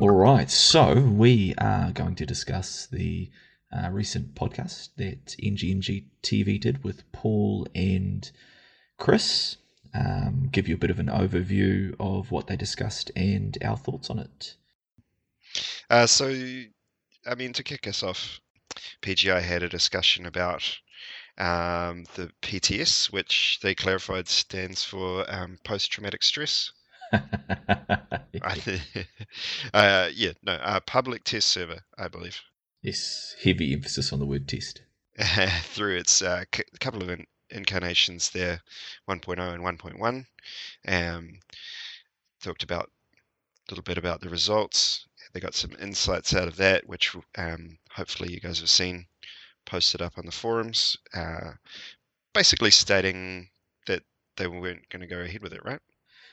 All right, so we are going to discuss the uh, recent podcast that NGNG TV did with Paul and Chris. Um, give you a bit of an overview of what they discussed and our thoughts on it. Uh, so, I mean, to kick us off, PGI had a discussion about um, the PTS, which they clarified stands for um, post traumatic stress. uh, yeah, no, uh, public test server, I believe. Yes, heavy emphasis on the word test. Through its uh, c- couple of in- incarnations there, 1.0 and 1.1, um, talked about a little bit about the results. They got some insights out of that, which um, hopefully you guys have seen posted up on the forums, uh, basically stating that they weren't going to go ahead with it, right?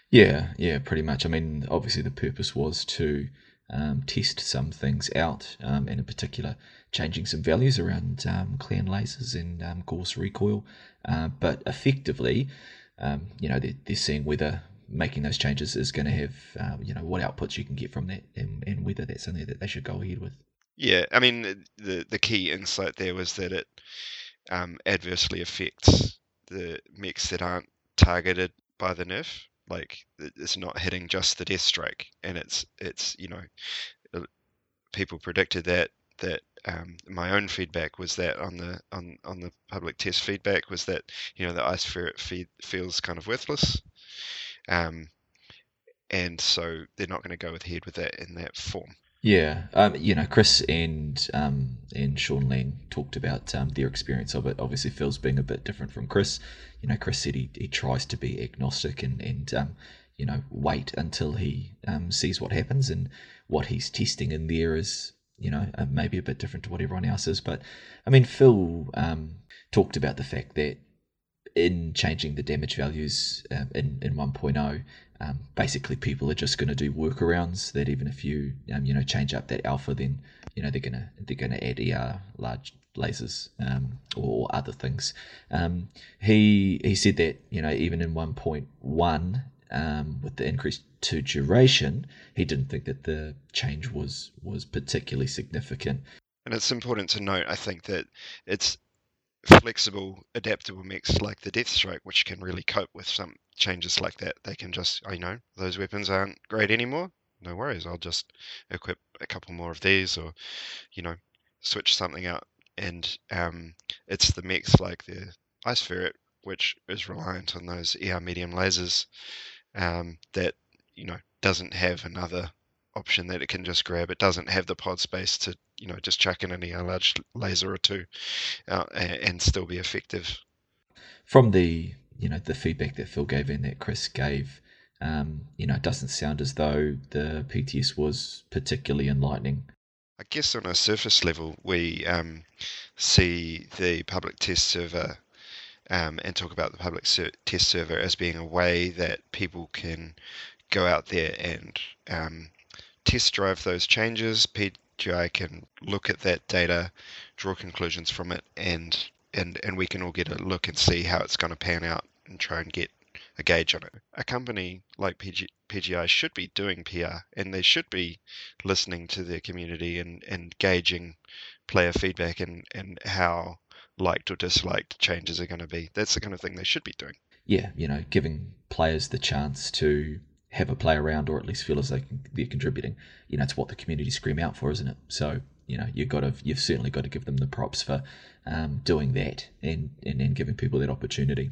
Yeah, yeah, pretty much. I mean, obviously the purpose was to um, test some things out, um, and in particular, changing some values around um, clan lasers and um, Gauss recoil. Uh, but effectively, um, you know, they're, they're seeing whether making those changes is going to have, um, you know, what outputs you can get from that, and, and whether that's something that they should go ahead with. Yeah, I mean, the the key insight there was that it um, adversely affects the mechs that aren't targeted by the nerf. Like it's not hitting just the Deathstrike, and it's it's you know, people predicted that that um, my own feedback was that on the on on the public test feedback was that you know the ice ferret feed feels kind of worthless, um, and so they're not going to go ahead with that in that form. Yeah, um, you know, Chris and um, and Sean Lang talked about um, their experience of it. Obviously, Phil's being a bit different from Chris. You know, Chris said he, he tries to be agnostic and and um, you know wait until he um, sees what happens and what he's testing in there is you know uh, maybe a bit different to what everyone else is. But I mean, Phil um, talked about the fact that in changing the damage values um, in in 1.0, um, basically people are just going to do workarounds. That even if you um, you know change up that alpha, then you know they're gonna they're gonna add ER large lasers um, or other things. Um, he he said that you know even in 1.1 um, with the increase to duration, he didn't think that the change was was particularly significant. And it's important to note, I think, that it's flexible, adaptable mechs like the Deathstrike, which can really cope with some changes like that. They can just, I know, those weapons aren't great anymore. No worries, I'll just equip a couple more of these, or you know, switch something out. And um, it's the mechs like the Ice Ferret, which is reliant on those ER medium lasers, um, that you know doesn't have another option that it can just grab. It doesn't have the pod space to you know just chuck in any a large laser or two uh, and still be effective. From the you know the feedback that Phil gave and that Chris gave, um, you know, it doesn't sound as though the PTS was particularly enlightening. I guess on a surface level, we um, see the public test server um, and talk about the public ser- test server as being a way that people can go out there and um, test drive those changes. PGI can look at that data, draw conclusions from it, and and and we can all get a look and see how it's going to pan out and try and get a gauge on it. A company like PG, PGI should be doing PR and they should be listening to their community and, and gauging player feedback and, and how liked or disliked changes are going to be. That's the kind of thing they should be doing. Yeah, you know, giving players the chance to have a play around or at least feel as can, they're contributing. You know, it's what the community scream out for, isn't it? So you know, you've got to, you've certainly got to give them the props for um, doing that and, and and giving people that opportunity.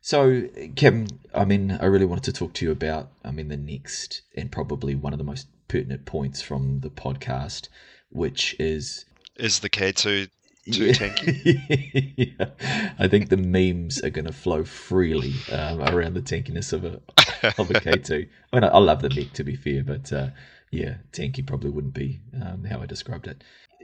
So, Kevin, I mean, I really wanted to talk to you about, I mean, the next and probably one of the most pertinent points from the podcast, which is is the K two too tanky. yeah. I think the memes are going to flow freely um, around the tankiness of a of a K two. I mean, I, I, love the mech to be fair, but uh, yeah, tanky probably wouldn't be um, how I described it.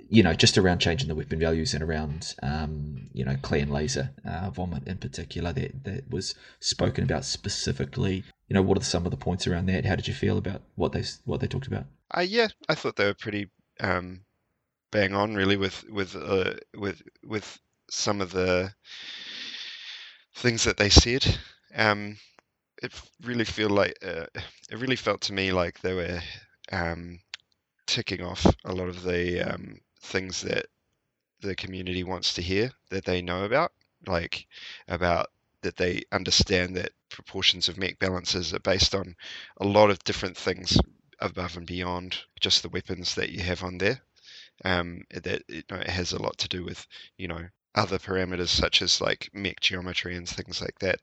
You know, just around changing the weapon values and around, um, you know, clan laser uh, vomit in particular that that was spoken about specifically. You know, what are some of the points around that? How did you feel about what they what they talked about? Uh, yeah, I thought they were pretty um, bang on, really, with with uh, with with some of the things that they said. Um, it really feel like uh, it really felt to me like they were um, ticking off a lot of the um, things that the community wants to hear that they know about, like about that they understand that proportions of mech balances are based on a lot of different things above and beyond just the weapons that you have on there. Um, that you know, it has a lot to do with you know other parameters such as like mech geometry and things like that.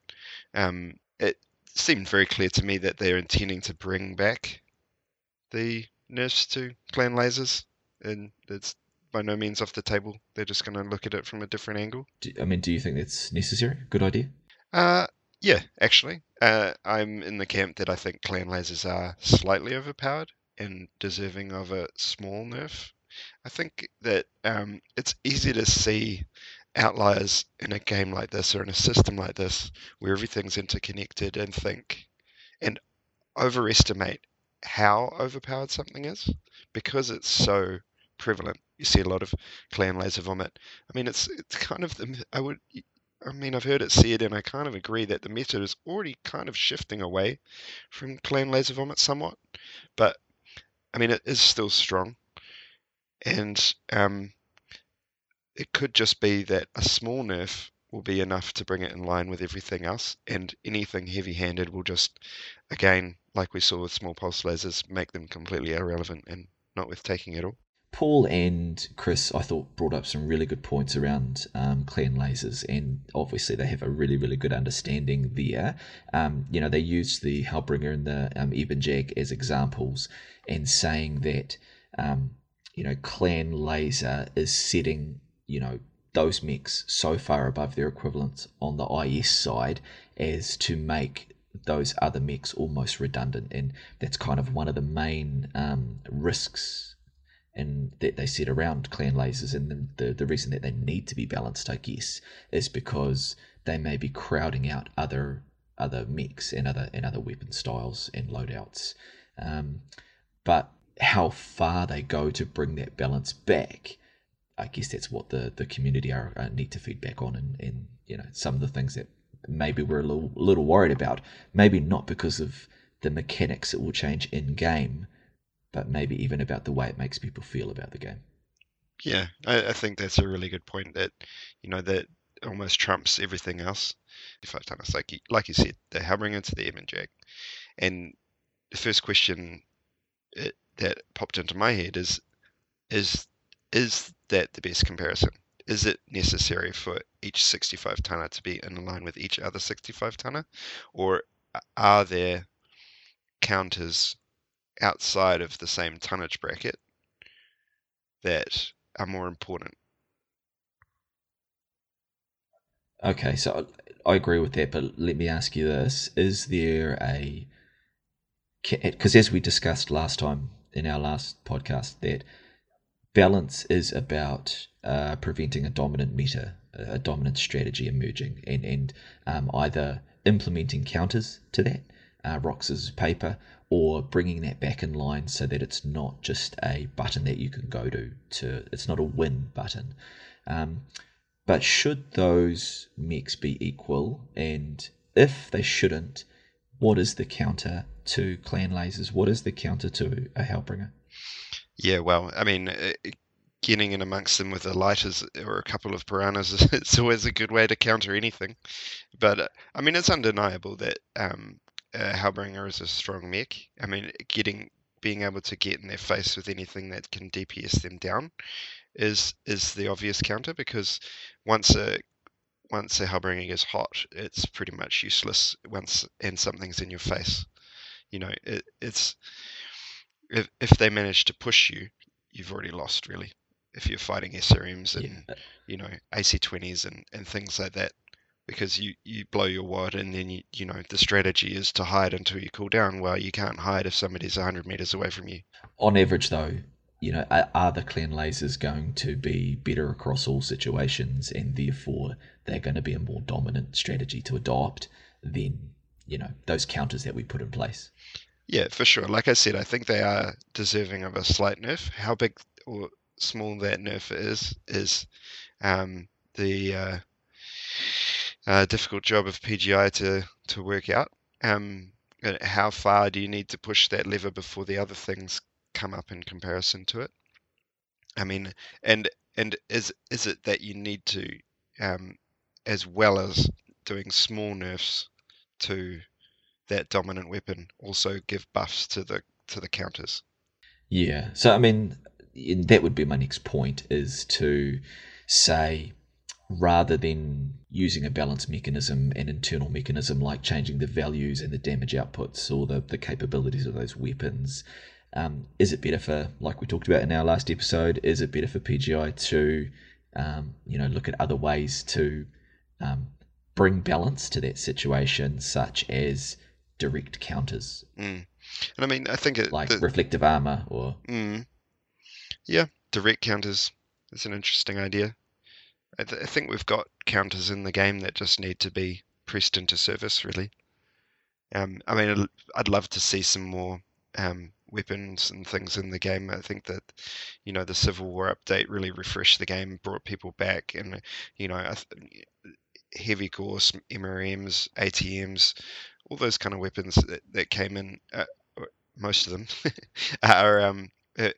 Um, it seemed very clear to me that they're intending to bring back the nerfs to clan lasers, and it's by no means off the table. They're just going to look at it from a different angle. Do, I mean, do you think that's necessary? Good idea. Uh, yeah, actually, uh, I'm in the camp that I think clan lasers are slightly overpowered and deserving of a small nerf. I think that um, it's easy to see outliers in a game like this or in a system like this where everything's interconnected and think and overestimate how overpowered something is because it's so prevalent. You see a lot of clan laser vomit. I mean, it's it's kind of the I would I mean I've heard it said, and I kind of agree that the meta is already kind of shifting away from clan laser vomit somewhat, but I mean it is still strong, and um, it could just be that a small nerf will be enough to bring it in line with everything else, and anything heavy-handed will just, again, like we saw with small pulse lasers, make them completely irrelevant and not worth taking at all. Paul and Chris, I thought, brought up some really good points around um, clan lasers, and obviously they have a really, really good understanding there. Um, you know, they used the Hellbringer and the um, Jag as examples, and saying that, um, you know, clan laser is setting, you know, those mechs so far above their equivalents on the IS side as to make those other mechs almost redundant, and that's kind of one of the main um, risks and that they set around clan lasers. And the, the, the reason that they need to be balanced i guess is because they may be crowding out other other mechs and other and other weapon styles and loadouts. Um, but how far they go to bring that balance back i guess that's what the the community are uh, need to feedback on and and you know some of the things that maybe we're a little, little worried about maybe not because of the mechanics that will change in game but maybe even about the way it makes people feel about the game. Yeah, I, I think that's a really good point. That you know that almost trumps everything else. If done this, like you, like you said, they're hammering into the Ebon Jag, and the first question it, that popped into my head is, is is that the best comparison? Is it necessary for each 65 tonner to be in line with each other 65 tonner, or are there counters outside of the same tonnage bracket that are more important. Okay, so I agree with that, but let me ask you this: Is there a because as we discussed last time in our last podcast, that balance is about uh, preventing a dominant meta, a dominant strategy emerging, and and um, either implementing counters to that, uh, Rox's paper, or bringing that back in line so that it's not just a button that you can go to to it's not a win button. Um, but should those mechs be equal and if they shouldn't what is the counter to clan lasers? What is the counter to a hellbringer? Yeah well i mean uh, getting in amongst them with a lighters or a couple of piranhas it's always a good way to counter anything. But uh, i mean it's undeniable that um, Hellbringer is a strong mech. I mean, getting being able to get in their face with anything that can DPS them down is is the obvious counter because once a once the Hellbringer is hot, it's pretty much useless once and something's in your face. You know, it, it's if if they manage to push you, you've already lost really. If you're fighting SRMs and yeah. you know AC20s and, and things like that, because you, you blow your wad and then you, you know the strategy is to hide until you cool down. Well, you can't hide if somebody's 100 meters away from you. On average, though, you know, are the clan lasers going to be better across all situations, and therefore they're going to be a more dominant strategy to adopt than you know those counters that we put in place? Yeah, for sure. Like I said, I think they are deserving of a slight nerf. How big or small that nerf is is um, the uh, uh, difficult job of PGI to to work out. Um, how far do you need to push that lever before the other things come up in comparison to it. I mean, and and is is it that you need to, um, as well as doing small nerfs to that dominant weapon, also give buffs to the to the counters? Yeah. So I mean, that would be my next point is to say rather than using a balance mechanism, an internal mechanism like changing the values and the damage outputs or the, the capabilities of those weapons, um, is it better for, like we talked about in our last episode, is it better for PGI to, um, you know, look at other ways to um, bring balance to that situation, such as direct counters? Mm. And I mean, I think it, like the, reflective armor or mm, yeah, direct counters is an interesting idea. I, th- I think we've got counters in the game that just need to be pressed into service, really. Um, I mean, I'd, I'd love to see some more um, weapons and things in the game. I think that, you know, the Civil War update really refreshed the game, brought people back, and you know, heavy Gauss MRMs, ATMs, all those kind of weapons that, that came in. Uh, most of them are um,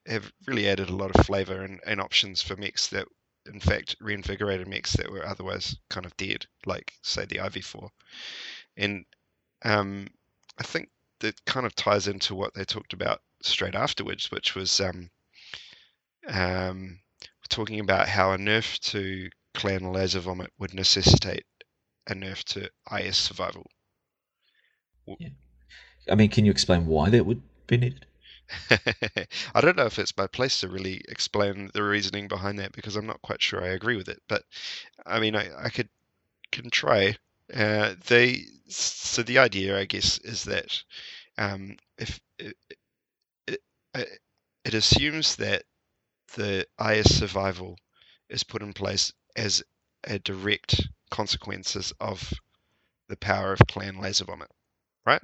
have really added a lot of flavor and, and options for mechs that in fact reinvigorated mechs that were otherwise kind of dead, like say the IV4. And um, I think that kind of ties into what they talked about straight afterwards, which was um, um, talking about how a nerf to Clan Laser Vomit would necessitate a nerf to IS survival. Yeah. I mean, can you explain why that would be needed? I don't know if it's my place to really explain the reasoning behind that because I'm not quite sure I agree with it. But I mean, I, I could can try. Uh, they so the idea, I guess, is that um, if it, it, it assumes that the IS survival is put in place as a direct consequences of the power of Clan Laser Vomit, right?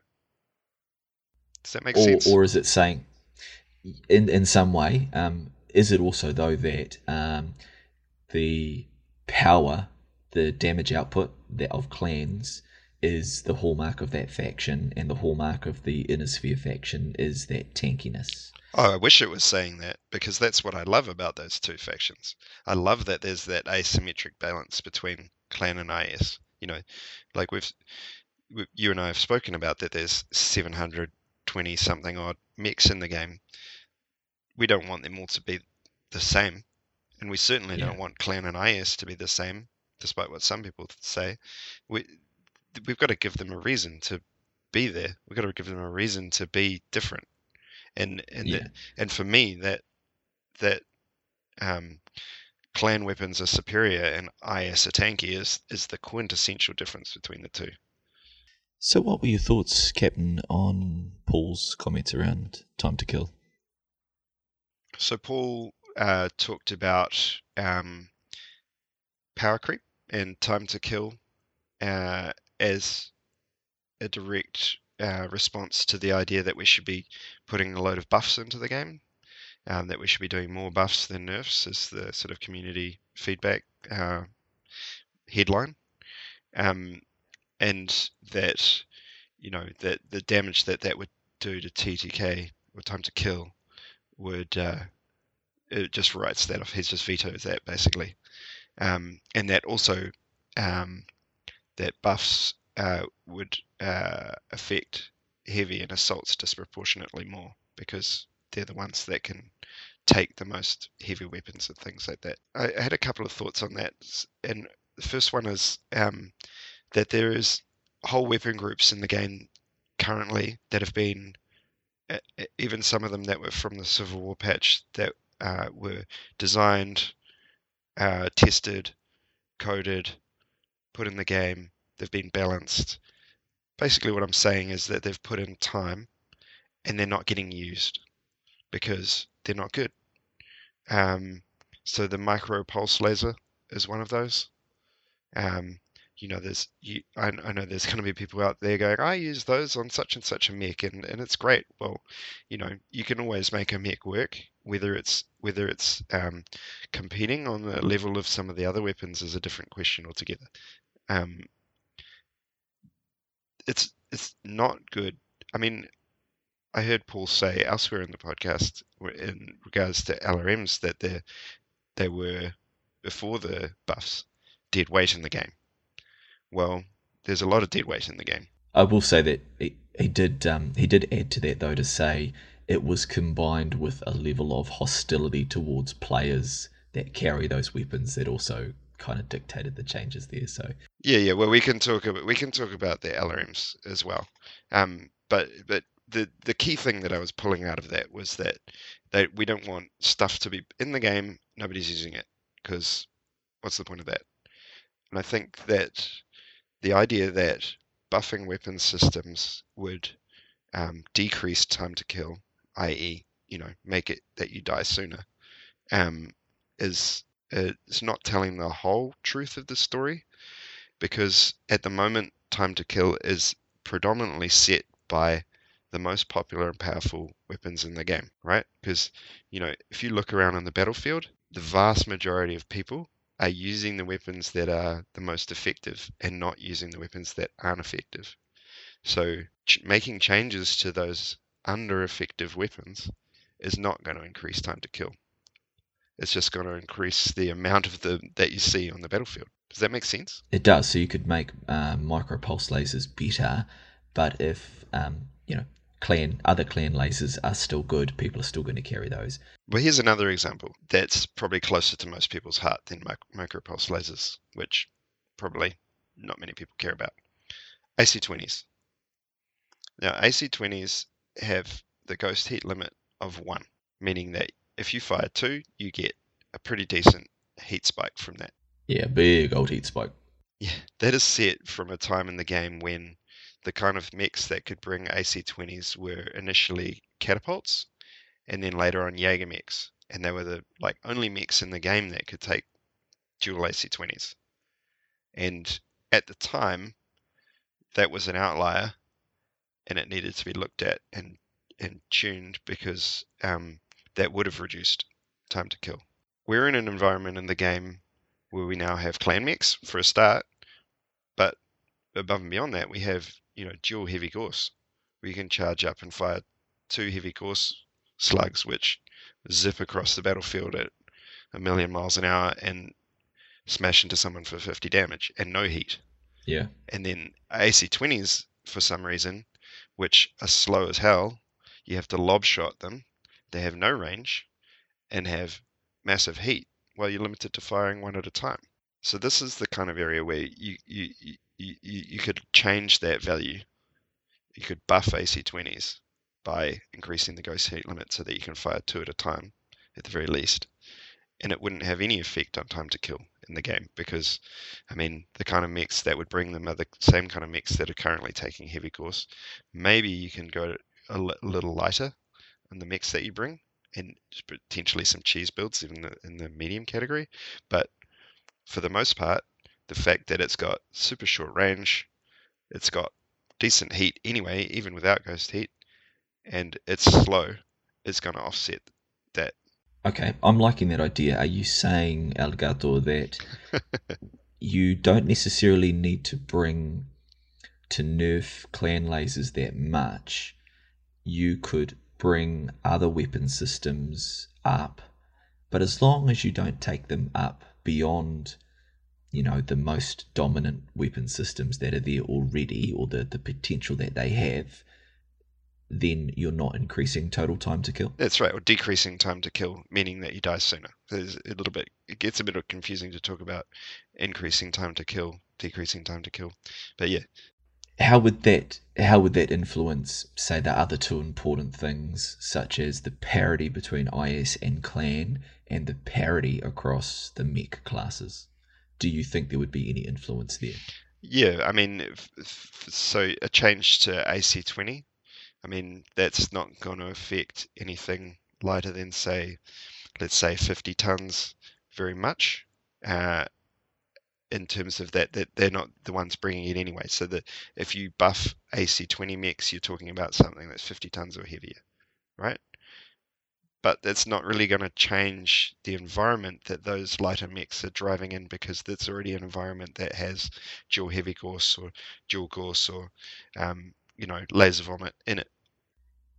Does that make or, sense? Or is it saying in in some way. Um, is it also though that um, the power, the damage output that of clans is the hallmark of that faction, and the hallmark of the inner sphere faction is that tankiness. Oh, I wish it was saying that because that's what I love about those two factions. I love that there's that asymmetric balance between clan and IS. You know, like we've you and I have spoken about that. There's 720 something odd mechs in the game, we don't want them all to be the same, and we certainly yeah. don't want Clan and IS to be the same, despite what some people say. We we've got to give them a reason to be there. We've got to give them a reason to be different, and and yeah. the, and for me that that um, clan weapons are superior and IS are tanky is is the quintessential difference between the two. So, what were your thoughts, Captain, on Paul's comments around time to kill? So Paul uh, talked about um, power creep and time to kill uh, as a direct uh, response to the idea that we should be putting a load of buffs into the game, um, that we should be doing more buffs than nerfs, is the sort of community feedback uh, headline, um, and that you know that the damage that that would do to TTK or time to kill would uh, it just writes that off. He just vetoes that basically, um, and that also um, that buffs uh, would uh, affect heavy and assaults disproportionately more because they're the ones that can take the most heavy weapons and things like that. I, I had a couple of thoughts on that, and the first one is um, that there is whole weapon groups in the game currently that have been even some of them that were from the Civil War patch that uh, were designed, uh, tested, coded, put in the game. They've been balanced. Basically, what I'm saying is that they've put in time and they're not getting used because they're not good. Um, so the micro pulse laser is one of those. Um, you know, there's you, I, I know there's going to be people out there going, I use those on such and such a mech, and, and it's great. Well, you know, you can always make a mech work, whether it's whether it's um, competing on the level of some of the other weapons is a different question altogether. Um, it's it's not good. I mean, I heard Paul say elsewhere in the podcast in regards to LRMs that they they were before the buffs dead weight in the game. Well, there's a lot of dead weight in the game. I will say that he, he did um, he did add to that though to say it was combined with a level of hostility towards players that carry those weapons that also kind of dictated the changes there. So yeah, yeah. Well, we can talk about we can talk about the LRMs as well. Um, but but the the key thing that I was pulling out of that was that we don't want stuff to be in the game. Nobody's using it because what's the point of that? And I think that the idea that buffing weapon systems would um, decrease time to kill i.e., you know, make it that you die sooner, um, is it's not telling the whole truth of the story, because at the moment, time to kill is predominantly set by the most popular and powerful weapons in the game, right? Because you know, if you look around on the battlefield, the vast majority of people are using the weapons that are the most effective and not using the weapons that aren't effective. So ch- making changes to those under effective weapons is not going to increase time to kill. It's just going to increase the amount of the that you see on the battlefield. Does that make sense? It does. So you could make uh, micro pulse lasers better, but if um, you know clan other clan lasers are still good, people are still going to carry those. Well, here's another example that's probably closer to most people's heart than micro pulse lasers, which probably not many people care about. AC20s. Now, AC20s have the ghost heat limit of one, meaning that if you fire two, you get a pretty decent heat spike from that. Yeah, big old heat spike. Yeah, that is set from a time in the game when the kind of mechs that could bring AC20s were initially catapults, and then later on Jaeger mechs, and they were the like only mechs in the game that could take dual AC20s. And at the time, that was an outlier and it needed to be looked at and and tuned because um, that would have reduced time to kill. We're in an environment in the game where we now have clan mechs for a start, but above and beyond that, we have you know dual heavy Gauss. We can charge up and fire two heavy Gauss slugs, which zip across the battlefield at a million miles an hour and smash into someone for 50 damage and no heat. Yeah. And then AC20s, for some reason, which are slow as hell. You have to lob shot them. They have no range and have massive heat while you're limited to firing one at a time. So this is the kind of area where you you, you, you, you could change that value. You could buff AC20s by increasing the ghost heat limit so that you can fire two at a time at the very least. And it wouldn't have any effect on time to kill in the game because, I mean, the kind of mechs that would bring them are the same kind of mechs that are currently taking heavy Gauss. Maybe you can go a little lighter in the mechs that you bring and potentially some cheese builds in the, in the medium category. But for the most part, the fact that it's got super short range, it's got decent heat anyway, even without ghost heat, and it's slow, is going to offset that Okay, I'm liking that idea. Are you saying, Elgato, that you don't necessarily need to bring to nerf clan lasers that much? You could bring other weapon systems up, but as long as you don't take them up beyond, you know, the most dominant weapon systems that are there already or the, the potential that they have, then you're not increasing total time to kill. That's right, or decreasing time to kill, meaning that you die sooner. There's a little bit. It gets a bit confusing to talk about increasing time to kill, decreasing time to kill, but yeah. How would that how would that influence, say, the other two important things, such as the parity between IS and clan and the parity across the mech classes? Do you think there would be any influence there? Yeah, I mean, so a change to AC20 I mean, that's not going to affect anything lighter than, say, let's say 50 tons very much. Uh, in terms of that, that they're not the ones bringing it anyway. So that if you buff AC20 mix, you're talking about something that's 50 tons or heavier, right? But that's not really going to change the environment that those lighter mechs are driving in because that's already an environment that has dual heavy Gauss or dual Gauss or um, you know, laser vomit in it.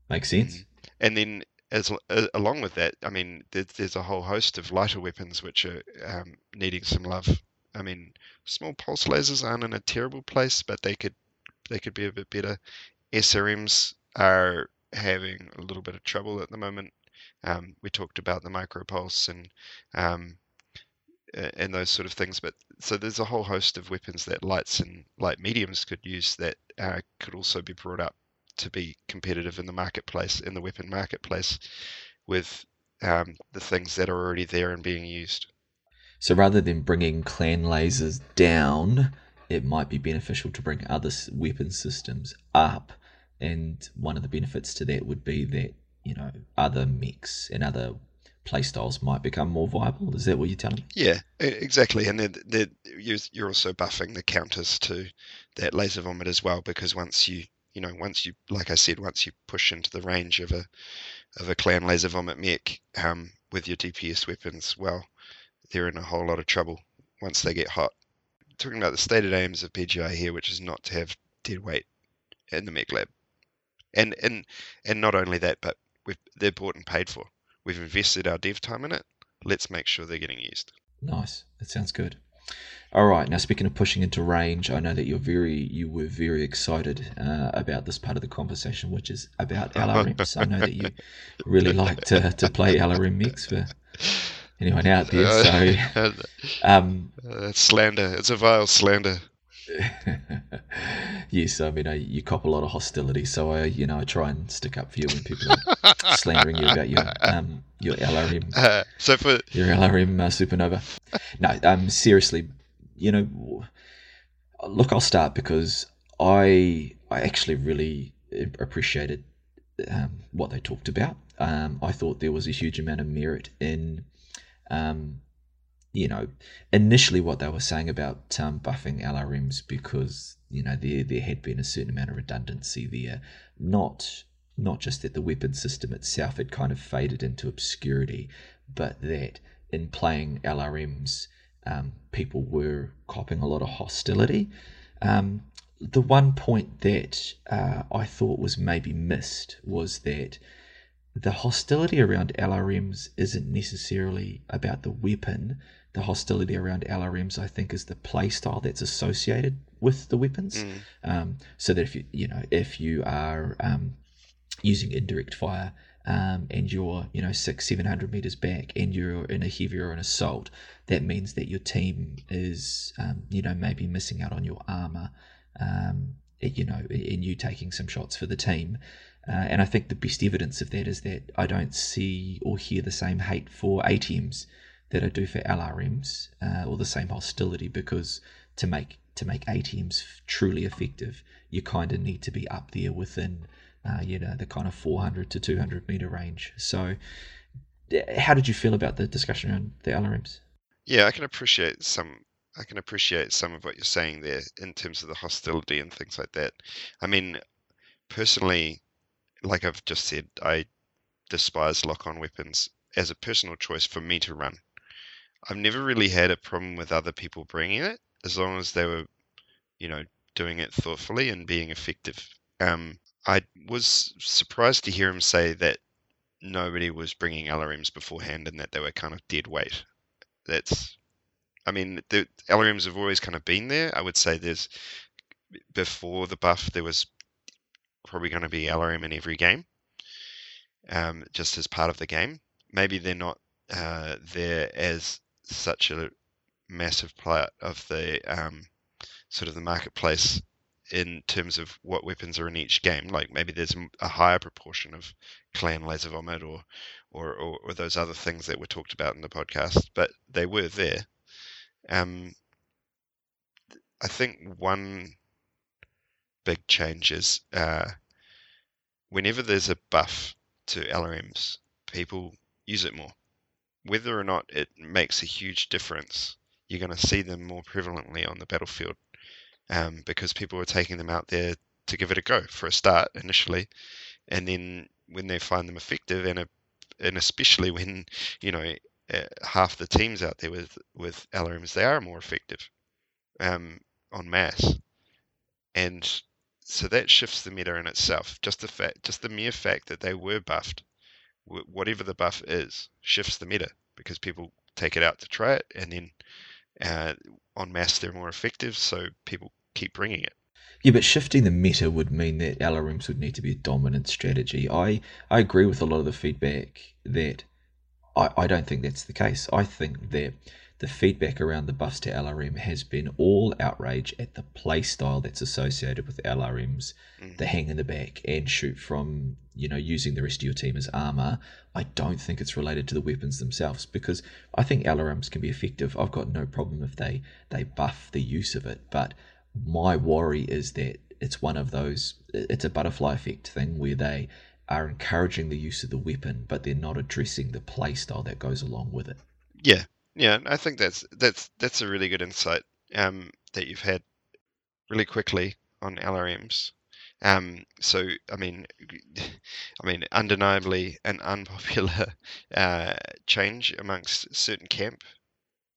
Makes sense. Mm. And then as uh, along with that, I mean, there's, there's a whole host of lighter weapons which are um, needing some love. I mean, small pulse lasers aren't in a terrible place, but they could they could be a bit better. SRMs are having a little bit of trouble at the moment. Um, we talked about the micropulse and um, and those sort of things, but so there's a whole host of weapons that lights and light mediums could use that uh, could also be brought up to be competitive in the marketplace, in the weapon marketplace, with um, the things that are already there and being used. So rather than bringing clan lasers down, it might be beneficial to bring other weapon systems up. And one of the benefits to that would be that, you know, other mechs and other playstyles might become more viable. Is that what you're telling me? Yeah, exactly. And they're, they're, you're also buffing the counters to that laser vomit as well, because once you you know, once you, like I said, once you push into the range of a of a clan laser vomit mech um, with your DPS weapons, well, they're in a whole lot of trouble once they get hot. Talking about the stated aims of PGI here, which is not to have dead weight in the mech lab, and and and not only that, but they're bought and paid for. We've invested our dev time in it. Let's make sure they're getting used. Nice. That sounds good. All right. Now, speaking of pushing into range, I know that you're very, you were very excited uh, about this part of the conversation, which is about LRMs. I know that you really like to, to play LRM mix for anyone out there. So, um, uh, slander. It's a vile slander. yes, I mean I, you cop a lot of hostility, so I you know I try and stick up for you when people are slandering you about your um your LRM. Uh, so for your LRM uh, supernova. No, um seriously, you know, look, I'll start because I I actually really appreciated um, what they talked about. Um, I thought there was a huge amount of merit in, um, you know, initially what they were saying about um, buffing LRMs because you know there there had been a certain amount of redundancy there, not not just that the weapon system itself had kind of faded into obscurity, but that in playing LRMs um, people were copping a lot of hostility. Um, the one point that uh, I thought was maybe missed was that the hostility around LRMs isn't necessarily about the weapon. The hostility around LRMs, I think, is the playstyle that's associated with the weapons. Mm. Um, so that if you, you know, if you are um, using indirect fire um, and you're you know six seven hundred meters back and you're in a heavier or an assault, that means that your team is um, you know maybe missing out on your armor, um, you know, in you taking some shots for the team. Uh, and I think the best evidence of that is that I don't see or hear the same hate for ATMs that I do for LRMs uh, or the same hostility because to make to make ATMs truly effective, you kind of need to be up there within uh, you know, the kind of 400 to 200 meter range. So, how did you feel about the discussion around the LRMs? Yeah, I can appreciate some. I can appreciate some of what you're saying there in terms of the hostility and things like that. I mean, personally, like I've just said, I despise lock-on weapons as a personal choice for me to run. I've never really had a problem with other people bringing it as long as they were, you know, doing it thoughtfully and being effective. Um, I was surprised to hear him say that nobody was bringing LRMs beforehand and that they were kind of dead weight. That's, I mean, the LRMs have always kind of been there. I would say there's, before the buff, there was probably going to be LRM in every game, um, just as part of the game. Maybe they're not uh, there as such a massive part of the um, sort of the marketplace in terms of what weapons are in each game. Like maybe there's a higher proportion of clan laser vomit or, or, or, or those other things that were talked about in the podcast, but they were there. Um, I think one big change is uh, whenever there's a buff to LRMs, people use it more. Whether or not it makes a huge difference, you're going to see them more prevalently on the battlefield um, because people are taking them out there to give it a go for a start initially, and then when they find them effective, and a, and especially when you know uh, half the teams out there with with LRMs, they are more effective um, on mass, and so that shifts the meta in itself. Just the fact, just the mere fact that they were buffed, whatever the buff is, shifts the meta because people take it out to try it, and then uh, en masse they're more effective, so people keep bringing it. Yeah, but shifting the meta would mean that LRMs would need to be a dominant strategy. I, I agree with a lot of the feedback that I, I don't think that's the case. I think that the feedback around the buffs to LRM has been all outrage at the playstyle that's associated with LRMs, mm. the hang in the back and shoot from, you know, using the rest of your team as armor. I don't think it's related to the weapons themselves because I think LRMs can be effective. I've got no problem if they, they buff the use of it, but my worry is that it's one of those, it's a butterfly effect thing where they are encouraging the use of the weapon, but they're not addressing the playstyle that goes along with it. Yeah, yeah, I think that's that's that's a really good insight um, that you've had really quickly on LRMs. Um, so, I mean, I mean, undeniably an unpopular uh, change amongst certain camp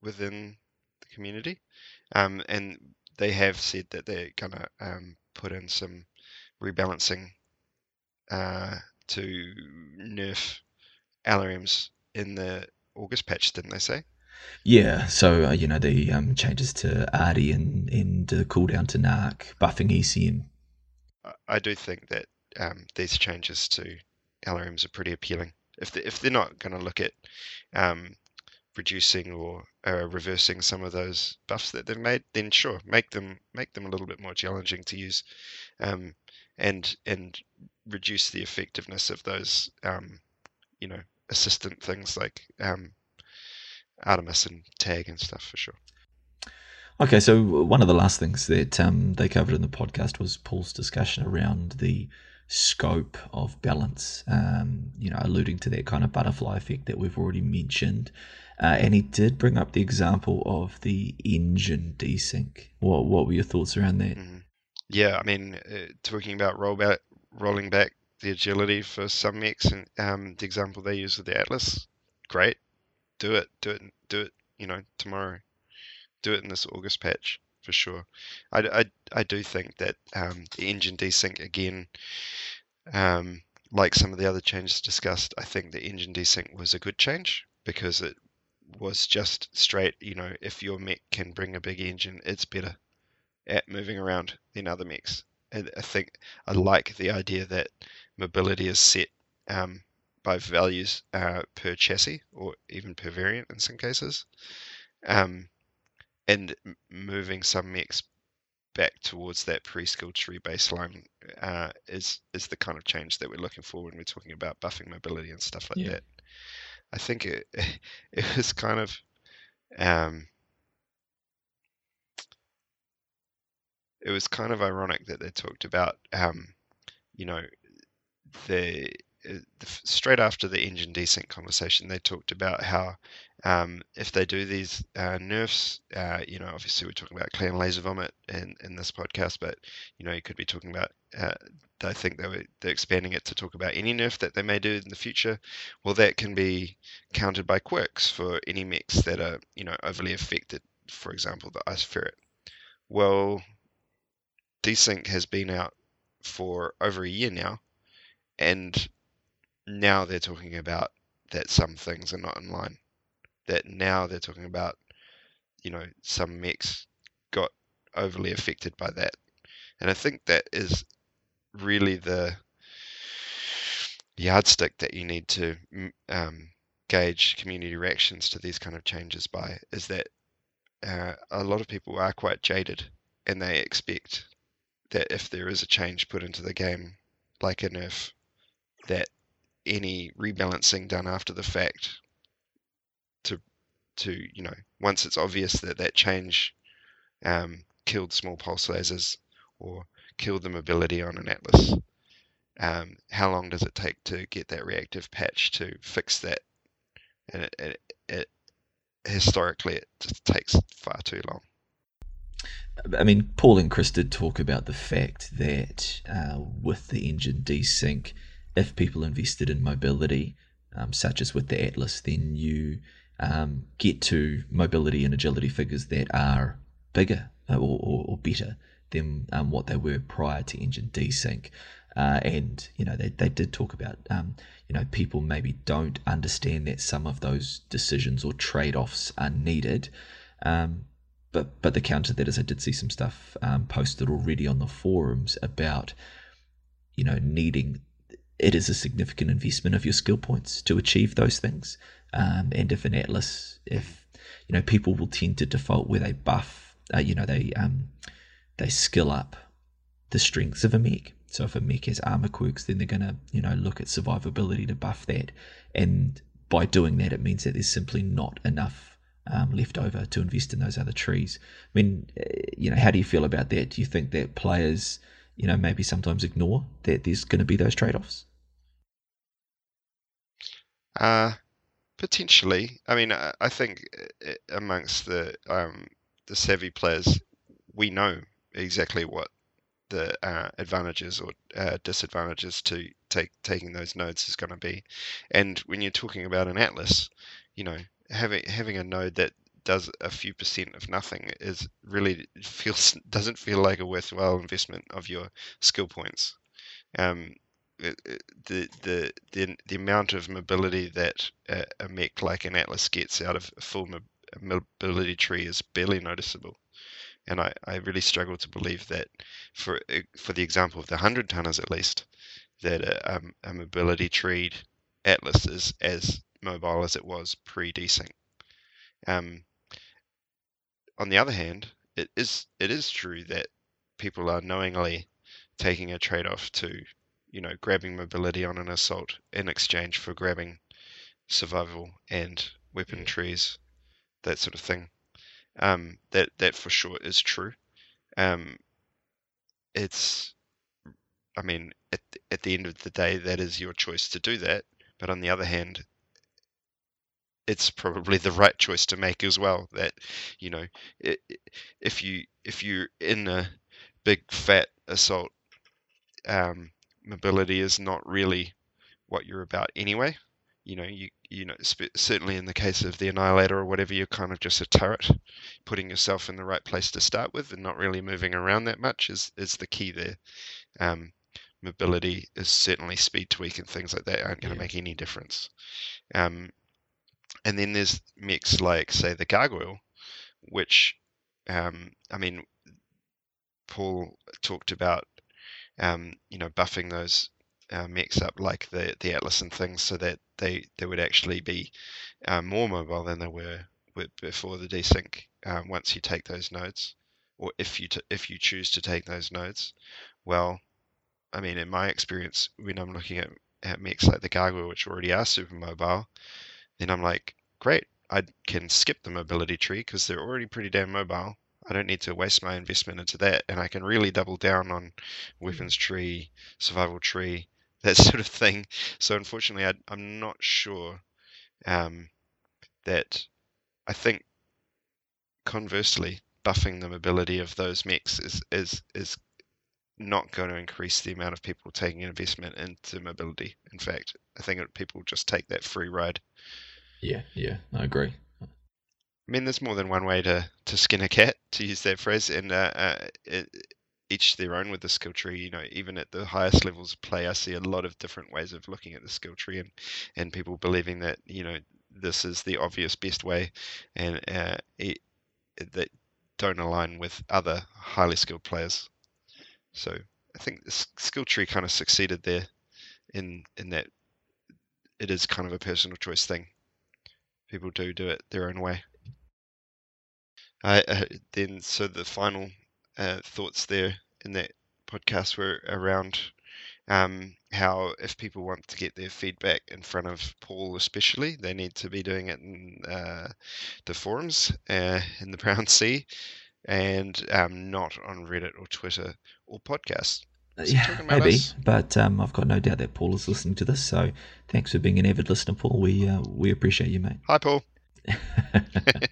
within the community, um, and they have said that they're gonna um, put in some rebalancing uh, to nerf LRMs in the August patch, didn't they say? Yeah, so uh, you know the um, changes to Artie and and the cooldown to Narc, buffing ECM. I do think that um, these changes to LRMs are pretty appealing. If they, if they're not going to look at um, reducing or uh, reversing some of those buffs that they've made, then sure, make them make them a little bit more challenging to use, um, and and reduce the effectiveness of those um, you know assistant things like um, Artemis and Tag and stuff for sure. Okay, so one of the last things that um, they covered in the podcast was Paul's discussion around the scope of balance, um, you know, alluding to that kind of butterfly effect that we've already mentioned. Uh, and he did bring up the example of the engine desync. What what were your thoughts around that? Mm-hmm. Yeah, I mean, uh, talking about roll back, rolling back the agility for some mechs, and um, the example they use with the Atlas, great do it, do it, do it. You know, tomorrow, do it in this August patch for sure. I, I, I do think that um, the engine desync again, um, like some of the other changes discussed, I think the engine desync was a good change because it was just straight. You know, if your mech can bring a big engine, it's better at moving around than other mechs. And I think I like the idea that mobility is set um, by values uh, per chassis or even per variant in some cases. Um, and moving some mechs back towards that pre-skill tree baseline uh, is is the kind of change that we're looking for when we're talking about buffing mobility and stuff like yeah. that. I think it it was kind of um, it was kind of ironic that they talked about um, you know the straight after the engine desync conversation, they talked about how um, if they do these uh, nerfs, uh, you know, obviously we're talking about clan laser vomit in, in this podcast, but you know, you could be talking about. Uh, I think they were they're expanding it to talk about any nerf that they may do in the future. Well, that can be countered by quirks for any mechs that are you know overly affected. For example, the ice ferret. Well, desync has been out for over a year now, and now they're talking about that some things are not in line. That now they're talking about, you know, some mechs got overly affected by that. And I think that is really the yardstick that you need to um, gauge community reactions to these kind of changes by is that uh, a lot of people are quite jaded and they expect that if there is a change put into the game, like a nerf, that any rebalancing done after the fact to to you know once it's obvious that that change um, killed small pulse lasers or killed the mobility on an atlas um, how long does it take to get that reactive patch to fix that? And it, it, it historically it just takes far too long. I mean, Paul and Chris did talk about the fact that uh, with the engine desync, if people invested in mobility, um, such as with the Atlas, then you um, get to mobility and agility figures that are bigger uh, or, or, or, better than um, what they were prior to engine desync. Uh, and you know they, they did talk about um, you know people maybe don't understand that some of those decisions or trade-offs are needed um, but but the counter to that is I did see some stuff um, posted already on the forums about you know needing it is a significant investment of your skill points to achieve those things um, and if an atlas if you know people will tend to default where they buff uh, you know they um, they skill up the strengths of a mech so if a mech has armor quirks then they're to you know look at survivability to buff that and by doing that it means that there's simply not enough um, left over to invest in those other trees. I mean, eh, you know, how do you feel about that? Do you think that players, you know, maybe sometimes ignore that there's going to be those trade offs? Uh, potentially. I mean, I, think eh, amongst the um, the savvy players, we know exactly what the uh, advantages or uh, disadvantages to take taking those nodes is going to be. And when you're talking about an atlas, you know, having having a node that does a few percent of nothing is really feels doesn't feel like a worthwhile investment of your skill points. Um, the the the the amount of mobility that a, a mech like an Atlas gets out of a full mobility tree is barely noticeable, and I, I really struggle to believe that for for the example of the hundred tonners at least that a, um, a mobility tree Atlas is as mobile as it was pre-desync. Um, on the other hand, it is it is true that people are knowingly taking a trade-off to, you know, grabbing mobility on an assault in exchange for grabbing survival and weapon trees, that sort of thing. Um, that that for sure is true. Um, it's, I mean, at at the end of the day, that is your choice to do that. But on the other hand, it's probably the right choice to make as well. That you know, it, if you if you're in a big fat assault, um, mobility is not really what you're about anyway. You know, you you know, certainly in the case of the Annihilator or whatever, you're kind of just a turret, putting yourself in the right place to start with, and not really moving around that much is is the key there. Um, mobility is certainly speed tweak and things like that aren't going to yeah. make any difference. Um, and then there's mechs like, say, the Gargoyle, which, um, I mean, Paul talked about, um, you know, buffing those uh, mechs up like the the Atlas and things, so that they they would actually be uh, more mobile than they were before the desync. Um, once you take those nodes, or if you t- if you choose to take those nodes, well, I mean, in my experience, when I'm looking at, at mechs like the Gargoyle, which already are super mobile, then I'm like, great, I can skip the mobility tree because they're already pretty damn mobile. I don't need to waste my investment into that, and I can really double down on weapons tree, survival tree, that sort of thing. So unfortunately, I, am not sure um, that. I think conversely, buffing the mobility of those mechs is is is not going to increase the amount of people taking an investment into mobility. In fact, I think people just take that free ride. Yeah, yeah, I agree. I mean, there's more than one way to, to skin a cat, to use that phrase, and uh, uh, it, each their own with the skill tree. You know, even at the highest levels of play, I see a lot of different ways of looking at the skill tree, and and people believing that you know this is the obvious best way, and uh, it, that don't align with other highly skilled players. So I think the skill tree kind of succeeded there, in in that it is kind of a personal choice thing people do do it their own way. Uh, then, so the final uh, thoughts there in that podcast were around um, how if people want to get their feedback in front of Paul, especially, they need to be doing it in uh, the forums uh, in the Brown Sea and um, not on Reddit or Twitter or podcasts. Yeah, maybe, us? but um, I've got no doubt that Paul is listening to this. So thanks for being an avid listener, Paul. We uh, we appreciate you, mate. Hi, Paul.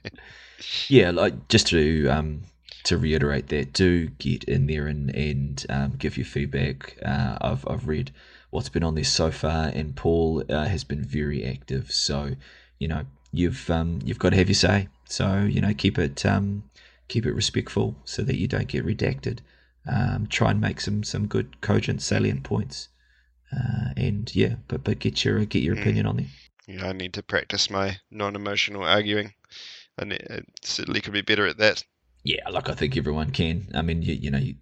yeah, like just to um, to reiterate that, do get in there and and um, give your feedback. Uh, I've I've read what's been on there so far, and Paul uh, has been very active. So you know you've um, you've got to have your say. So you know keep it um, keep it respectful so that you don't get redacted. Um, try and make some some good, cogent, salient points. Uh, and yeah, but but get your get your opinion on them. Yeah, I need to practice my non-emotional arguing. and it certainly could be better at that. Yeah, like I think everyone can. I mean, you, you know, you,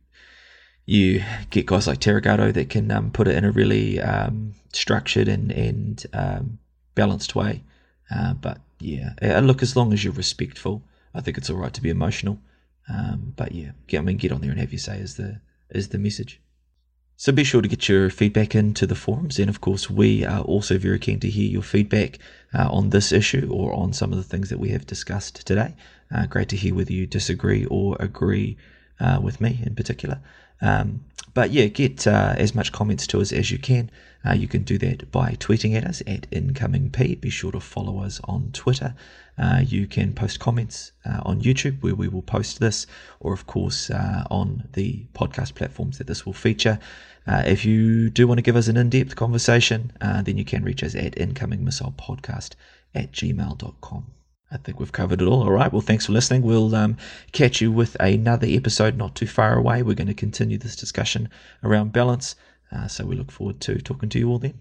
you get guys like Tarogato that can um, put it in a really um, structured and and um, balanced way. Uh, but yeah, uh, look, as long as you're respectful, I think it's all right to be emotional. Um, but yeah, get, I mean, get on there and have your say is the is the message. So be sure to get your feedback into the forums, and of course, we are also very keen to hear your feedback uh, on this issue or on some of the things that we have discussed today. Uh, great to hear whether you disagree or agree uh, with me in particular. Um, but yeah, get uh, as much comments to us as you can. Uh, you can do that by tweeting at us at incomingp. Be sure to follow us on Twitter. Uh, you can post comments uh, on YouTube where we will post this, or of course uh, on the podcast platforms that this will feature. Uh, if you do want to give us an in depth conversation, then you can reach us at incomingmissilepodcast at gmail.com. I think we've covered it all. All right. Well, thanks for listening. We'll um, catch you with another episode not too far away. We're going to continue this discussion around balance. Uh, so we look forward to talking to you all then.